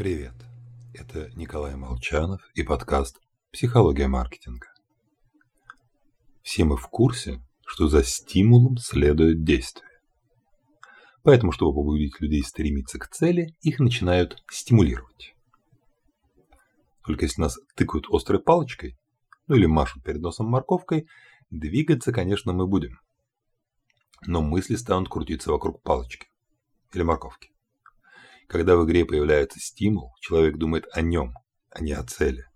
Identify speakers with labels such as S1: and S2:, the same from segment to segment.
S1: Привет, это Николай Молчанов и подкаст «Психология маркетинга». Все мы в курсе, что за стимулом следует действие. Поэтому, чтобы побудить людей стремиться к цели, их начинают стимулировать. Только если нас тыкают острой палочкой, ну или машут перед носом морковкой, двигаться, конечно, мы будем. Но мысли станут крутиться вокруг палочки или морковки. Когда в игре появляется стимул, человек думает о нем, а не о цели.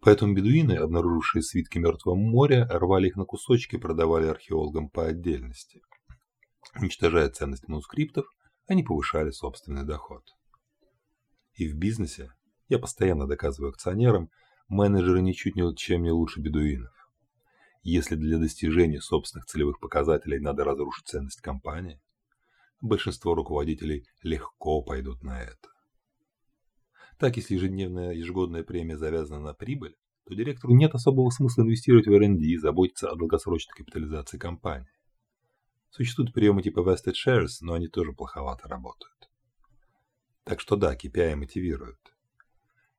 S1: Поэтому бедуины, обнаружившие свитки Мертвого моря, рвали их на кусочки и продавали археологам по отдельности. Уничтожая ценность манускриптов, они повышали собственный доход. И в бизнесе, я постоянно доказываю акционерам, менеджеры ничуть не чем не лучше бедуинов. Если для достижения собственных целевых показателей надо разрушить ценность компании, большинство руководителей легко пойдут на это. Так, если ежедневная ежегодная премия завязана на прибыль, то директору нет особого смысла инвестировать в R&D и заботиться о долгосрочной капитализации компании. Существуют приемы типа vested shares, но они тоже плоховато работают. Так что да, KPI мотивируют.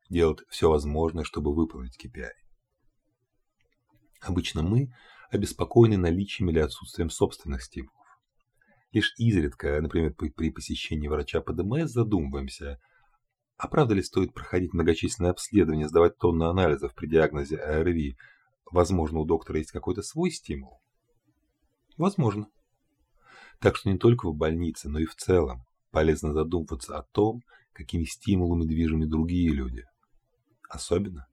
S1: Делать все возможное, чтобы выполнить KPI. Обычно мы обеспокоены наличием или отсутствием собственных стимулов. Лишь изредка, например, при посещении врача по ДМС задумываемся, а правда ли стоит проходить многочисленные обследования, сдавать тонны анализов при диагнозе АРВИ? Возможно, у доктора есть какой-то свой стимул? Возможно. Так что не только в больнице, но и в целом полезно задумываться о том, какими стимулами движимы другие люди. Особенно,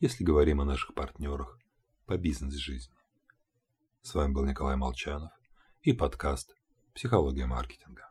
S1: если говорим о наших партнерах по бизнес-жизни. С вами был Николай Молчанов и подкаст «Психология маркетинга».